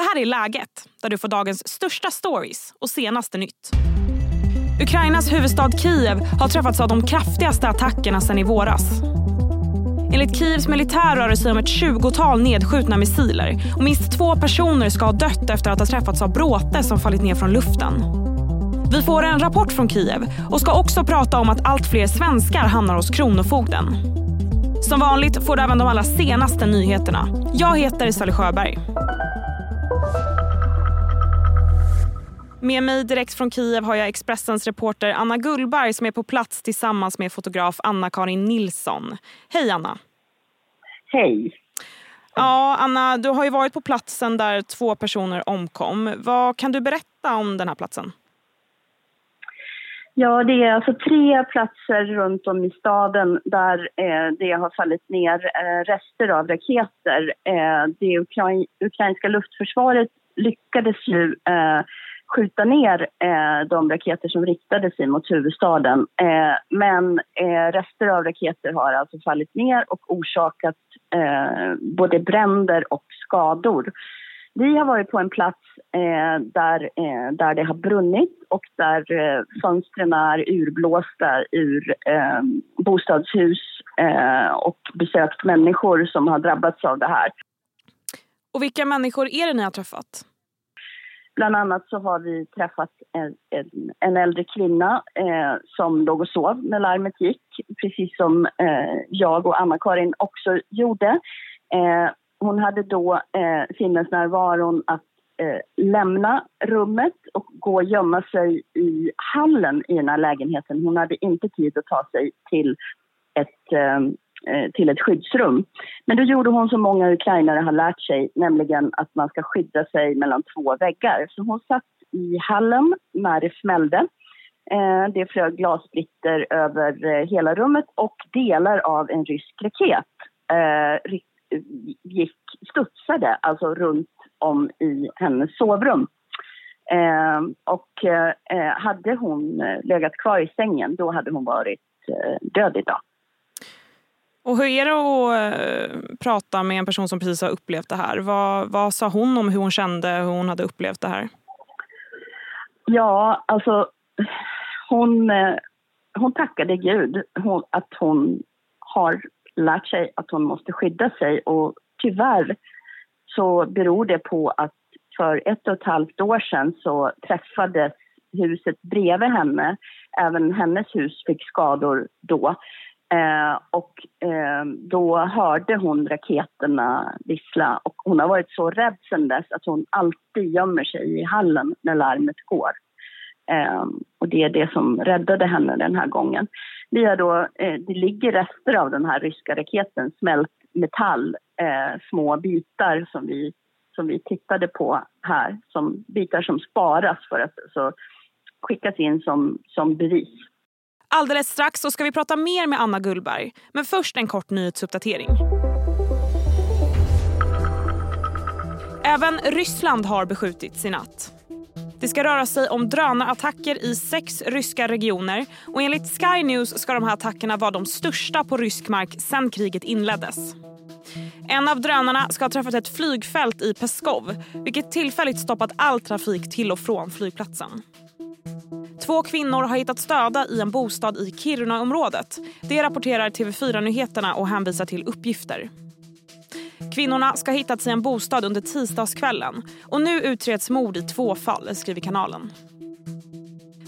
Det här är Läget, där du får dagens största stories och senaste nytt. Ukrainas huvudstad Kiev har träffats av de kraftigaste attackerna sedan i våras. Enligt Kievs militär rör det sig om ett tjugotal nedskjutna missiler och minst två personer ska ha dött efter att ha träffats av bråte som fallit ner från luften. Vi får en rapport från Kiev och ska också prata om att allt fler svenskar hamnar hos Kronofogden. Som vanligt får du även de allra senaste nyheterna. Jag heter Sally Sjöberg. Med mig direkt från Kiev har jag Expressens reporter Anna Gullberg som är på plats tillsammans med fotograf Anna-Karin Nilsson. Hej Anna! Hej! Ja, Anna, du har ju varit på platsen där två personer omkom. Vad kan du berätta om den här platsen? Ja, det är alltså tre platser runt om i staden där eh, det har fallit ner eh, rester av raketer. Eh, det Ukrain ukrainska luftförsvaret lyckades ju eh, skjuta ner eh, de raketer som riktade sig mot huvudstaden. Eh, men eh, rester av raketer har alltså fallit ner och orsakat eh, både bränder och skador. Vi har varit på en plats eh, där, eh, där det har brunnit och där eh, fönstren är urblåsta ur eh, bostadshus eh, och besökt människor som har drabbats av det här. Och vilka människor är det ni har träffat? Bland annat så har vi träffat en, en, en äldre kvinna eh, som låg och sov när larmet gick, precis som eh, jag och Anna-Karin också gjorde. Eh, hon hade då eh, sinnesnärvaron att eh, lämna rummet och gå och gömma sig i hallen i den här lägenheten. Hon hade inte tid att ta sig till ett eh, Eh, till ett skyddsrum. Men då gjorde hon som många ukrainare har lärt sig, nämligen att man ska skydda sig mellan två väggar. Så hon satt i hallen när det smällde. Eh, det flög glassplitter över eh, hela rummet och delar av en rysk raket gick, studsade alltså runt om i hennes sovrum. och hade hon legat kvar i sängen, då hade hon varit död idag. Och hur är det att eh, prata med en person som precis har upplevt det här? Vad, vad sa hon om hur hon kände, hur hon hade upplevt det här? Ja, alltså hon, eh, hon tackade Gud hon, att hon har lärt sig att hon måste skydda sig och tyvärr så beror det på att för ett och ett halvt år sedan så träffades huset bredvid henne. Även hennes hus fick skador då. Eh, och eh, då hörde hon raketerna vissla och hon har varit så rädd sen dess att hon alltid gömmer sig i hallen när larmet går. Eh, och det är det som räddade henne den här gången. Vi har då, eh, det ligger rester av den här ryska raketen, smält metall, eh, små bitar som vi, som vi tittade på här, som bitar som sparas för att så, skickas in som, som bevis. Alldeles strax så ska vi prata mer med Anna Gullberg. Men först en kort nyhetsuppdatering. Även Ryssland har beskjutits i natt. Det ska röra sig om drönarattacker i sex ryska regioner och enligt Sky News ska de här attackerna vara de största på rysk mark sedan kriget inleddes. En av drönarna ska ha träffat ett flygfält i Peskov vilket tillfälligt stoppat all trafik till och från flygplatsen. Två kvinnor har hittats döda i en bostad i Kirunaområdet. Det rapporterar TV4 Nyheterna och hänvisar till uppgifter. Kvinnorna ska ha hittats i en bostad under tisdagskvällen och nu utreds mord i två fall, skriver kanalen.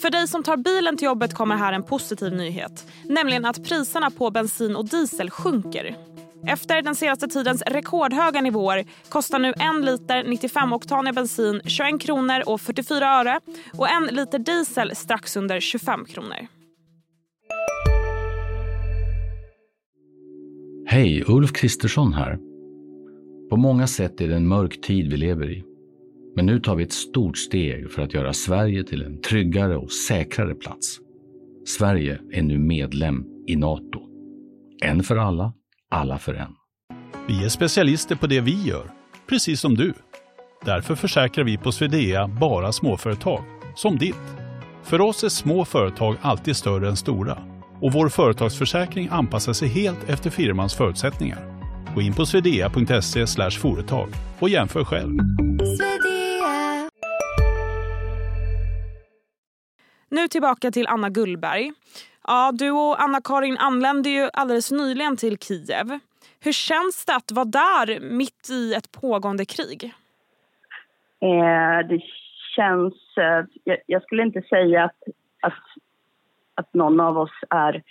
För dig som tar bilen till jobbet kommer här en positiv nyhet. Nämligen att priserna på bensin och diesel sjunker. Efter den senaste tidens rekordhöga nivåer kostar nu en liter 95-oktanig bensin 21 kronor och 44 öre och en liter diesel strax under 25 kronor. Hej, Ulf Kristersson här. På många sätt är det en mörk tid vi lever i. Men nu tar vi ett stort steg för att göra Sverige till en tryggare och säkrare plats. Sverige är nu medlem i Nato. En för alla, alla för en. Vi är specialister på det vi gör, precis som du. Därför försäkrar vi på Swedea bara småföretag, som ditt. För oss är små företag alltid större än stora och vår företagsförsäkring anpassar sig helt efter firmans förutsättningar. Gå in på swedea.se företag och jämför själv. Nu tillbaka till Anna Gullberg. Ja, du och Anna-Karin anlände ju alldeles nyligen till Kiev. Hur känns det att vara där mitt i ett pågående krig? Eh, det känns... Eh, jag, jag, skulle inte säga att, att, att någon av oss är,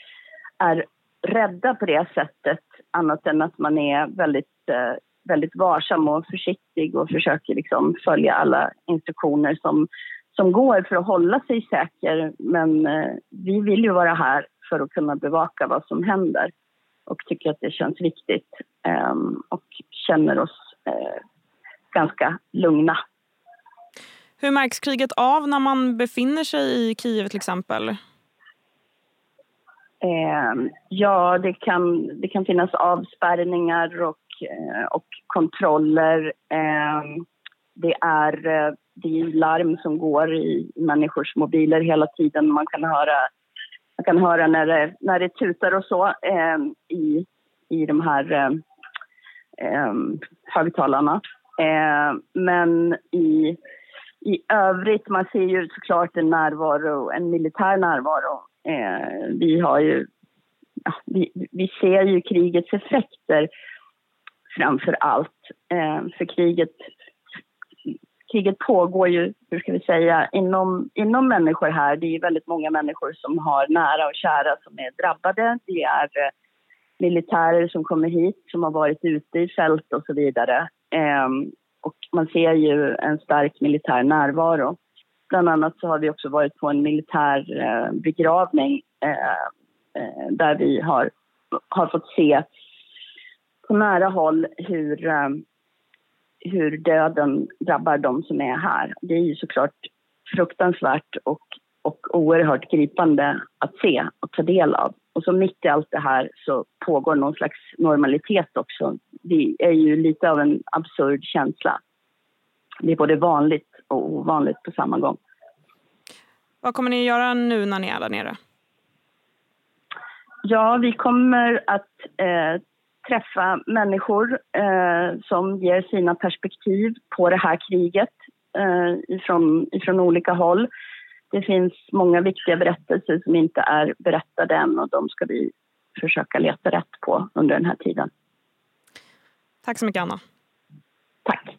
är rädda på det sättet annat än att man är väldigt, eh, väldigt varsam och försiktig och försöker liksom följa alla instruktioner som, som går för att hålla sig säker. Men eh, vi vill ju vara här för att kunna bevaka vad som händer och tycker att det känns viktigt eh, och känner oss eh, ganska lugna. Hur märks kriget av när man befinner sig i Kiev till exempel? Eh, ja, det kan, det kan finnas avspärrningar och, eh, och kontroller. Det är eh, det är larm som går i människors mobiler hela tiden. Man kan höra, man kan höra när, det, när det tutar och så eh, i, i de här eh, eh, högtalarna. Eh, men i, i övrigt, man ser ju såklart en närvaro, en militär närvaro. Eh, vi har ju, ja, vi, vi ser ju krigets effekter framför allt. Eh, för kriget kriget pågår ju, hur ska vi säga, inom, inom människor här. Det är väldigt många människor som har nära och kära som är drabbade. Det är eh, militärer som kommer hit, som har varit ute i fält och så vidare. Eh, och man ser ju en stark militär närvaro. Bland annat så har vi också varit på en militär eh, begravning eh, eh, där vi har, har fått se på nära håll hur eh, hur döden drabbar de som är här. Det är ju såklart fruktansvärt och, och oerhört gripande att se och ta del av. Och så mitt i allt det här så pågår någon slags normalitet också. Det är ju lite av en absurd känsla. Det är både vanligt och ovanligt på samma gång. Vad kommer ni göra nu när ni är där nere? Ja, vi kommer att eh, träffa människor eh, som ger sina perspektiv på det här kriget eh, ifrån, ifrån olika håll. Det finns många viktiga berättelser som inte är berättade än och de ska vi försöka leta rätt på under den här tiden. Tack så mycket, Anna. Tack.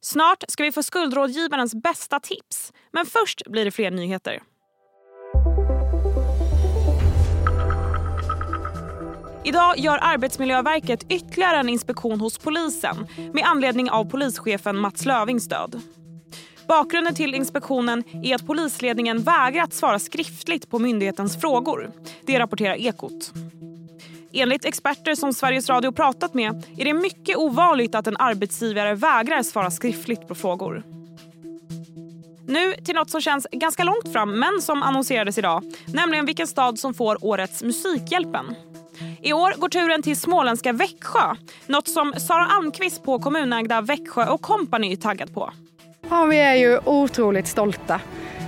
Snart ska vi få skuldrådgivarens bästa tips. Men först blir det fler nyheter. Idag gör Arbetsmiljöverket ytterligare en inspektion hos polisen med anledning av polischefen Mats Lövings död. Bakgrunden till inspektionen är att polisledningen vägrat svara skriftligt på myndighetens frågor. Det rapporterar Ekot. Enligt experter som Sveriges Radio pratat med är det mycket ovanligt att en arbetsgivare vägrar svara skriftligt på frågor. Nu till något som känns ganska långt fram men som annonserades idag. Nämligen vilken stad som får årets Musikhjälpen. I år går turen till småländska Växjö. Något som Sara Almqvist på kommunägda Växjö och Company är taggad på. Ja, vi är ju otroligt stolta.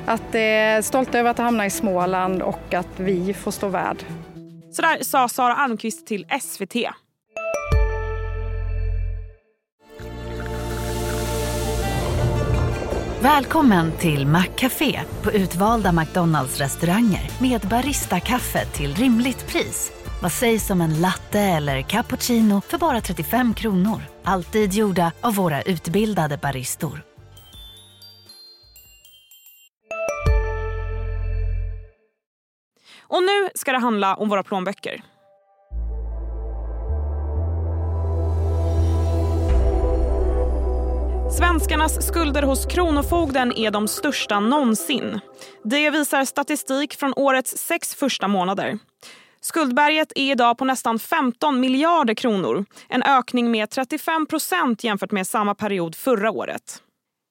Att, eh, stolta över att hamna i Småland och att vi får stå värd. Så där sa Sara Almqvist till SVT. Välkommen till Maccafé på utvalda McDonalds restauranger med Baristakaffe till rimligt pris. Vad sägs om en latte eller cappuccino för bara 35 kronor? Alltid gjorda av våra utbildade baristor. Och nu ska det handla om våra plånböcker. Svenskarnas skulder hos Kronofogden är de största någonsin. Det visar statistik från årets sex första månader. Skuldberget är idag på nästan 15 miljarder kronor. En ökning med 35 procent jämfört med samma period förra året.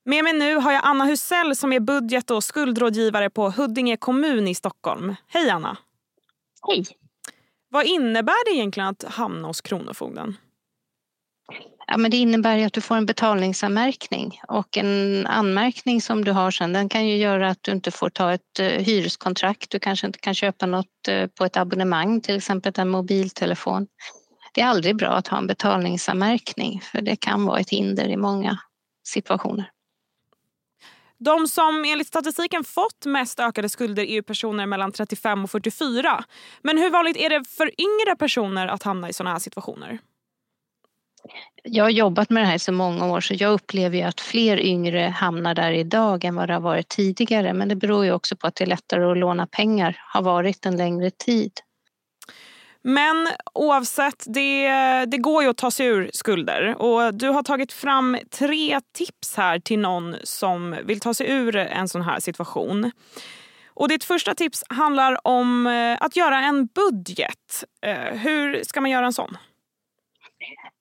Med mig nu har jag Anna Husell som är budget och skuldrådgivare på Huddinge kommun i Stockholm. Hej Anna! Hej! Vad innebär det egentligen att hamna hos Kronofogden? Ja, men det innebär att du får en betalningsanmärkning och en anmärkning som du har sen den kan ju göra att du inte får ta ett eh, hyreskontrakt. Du kanske inte kan köpa något eh, på ett abonnemang, till exempel en mobiltelefon. Det är aldrig bra att ha en betalningsanmärkning för det kan vara ett hinder i många situationer. De som enligt statistiken fått mest ökade skulder är personer mellan 35 och 44. Men hur vanligt är det för yngre personer att hamna i såna här situationer? Jag har jobbat med det här i så många år så jag upplever att fler yngre hamnar där idag än vad det har varit tidigare. Men det beror ju också på att det är lättare att låna pengar, har varit en längre tid. Men oavsett, det, det går ju att ta sig ur skulder. Och Du har tagit fram tre tips här till någon som vill ta sig ur en sån här situation. Och Ditt första tips handlar om eh, att göra en budget. Eh, hur ska man göra en sån?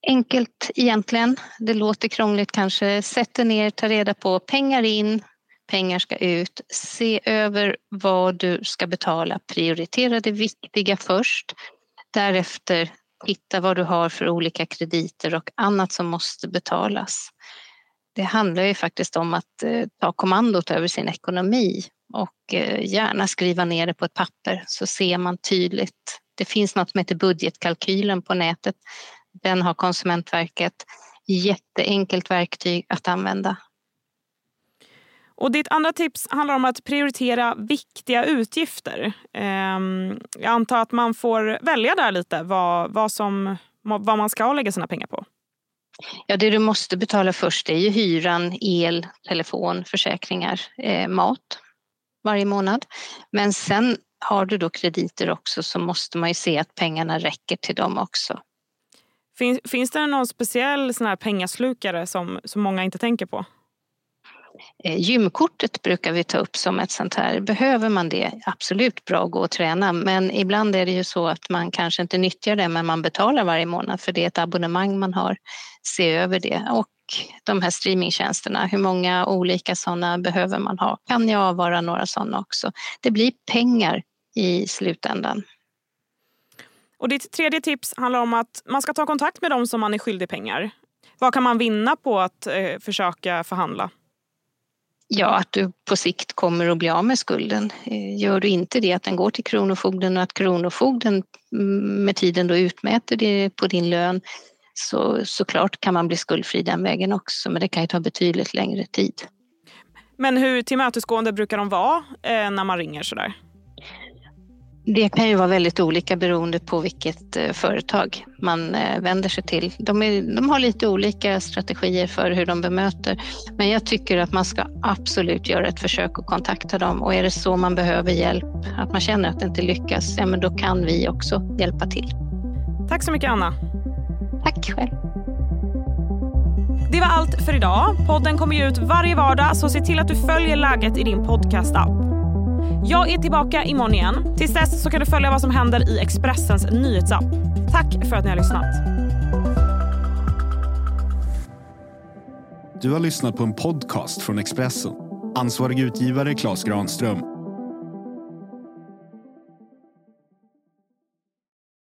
Enkelt egentligen. Det låter krångligt kanske. Sätt dig ner, ta reda på pengar in, pengar ska ut. Se över vad du ska betala. Prioritera det viktiga först. Därefter hitta vad du har för olika krediter och annat som måste betalas. Det handlar ju faktiskt om att eh, ta kommandot över sin ekonomi och eh, gärna skriva ner det på ett papper så ser man tydligt. Det finns något som heter budgetkalkylen på nätet. Den har Konsumentverket. Jätteenkelt verktyg att använda. Och ditt andra tips handlar om att prioritera viktiga utgifter. Ehm, jag antar att man får välja där lite vad, vad, som, vad man ska lägga sina pengar på. Ja, det du måste betala först är ju hyran, el, telefon, försäkringar, eh, mat varje månad. Men sen har du då krediter också så måste man ju se att pengarna räcker till dem också. Finns, finns det någon speciell sån här pengaslukare som, som många inte tänker på? Eh, gymkortet brukar vi ta upp som ett sånt här. Behöver man det, absolut bra att gå och träna. Men ibland är det ju så att man kanske inte nyttjar det men man betalar varje månad för det är ett abonnemang man har. Se över det. Och de här streamingtjänsterna, hur många olika sådana behöver man ha? Kan jag vara några sådana också? Det blir pengar i slutändan. Och ditt tredje tips handlar om att man ska ta kontakt med dem som man är skyldig pengar. Vad kan man vinna på att eh, försöka förhandla? Ja, att du på sikt kommer att bli av med skulden. Eh, gör du inte det, att den går till Kronofogden och att Kronofogden mm, med tiden då utmäter det på din lön, så såklart kan man bli skuldfri den vägen också, men det kan ju ta betydligt längre tid. Men hur tillmötesgående brukar de vara eh, när man ringer sådär? Det kan ju vara väldigt olika beroende på vilket eh, företag man eh, vänder sig till. De, är, de, har lite olika strategier för hur de bemöter, men jag tycker att man ska absolut göra ett försök att kontakta dem och är det så man behöver hjälp, att man känner att det inte lyckas, ja men då kan vi också hjälpa till. Tack så mycket Anna. Tack själv. Det var allt för idag. Podden kommer ut varje vardag så se till att du följer läget i din podcastapp. Jag är tillbaka imorgon igen. Tills dess så kan du följa vad som händer i Expressens nyhetsapp. Tack för att ni har lyssnat. Du har lyssnat på en podcast från Expressen. Ansvarig utgivare Klas Granström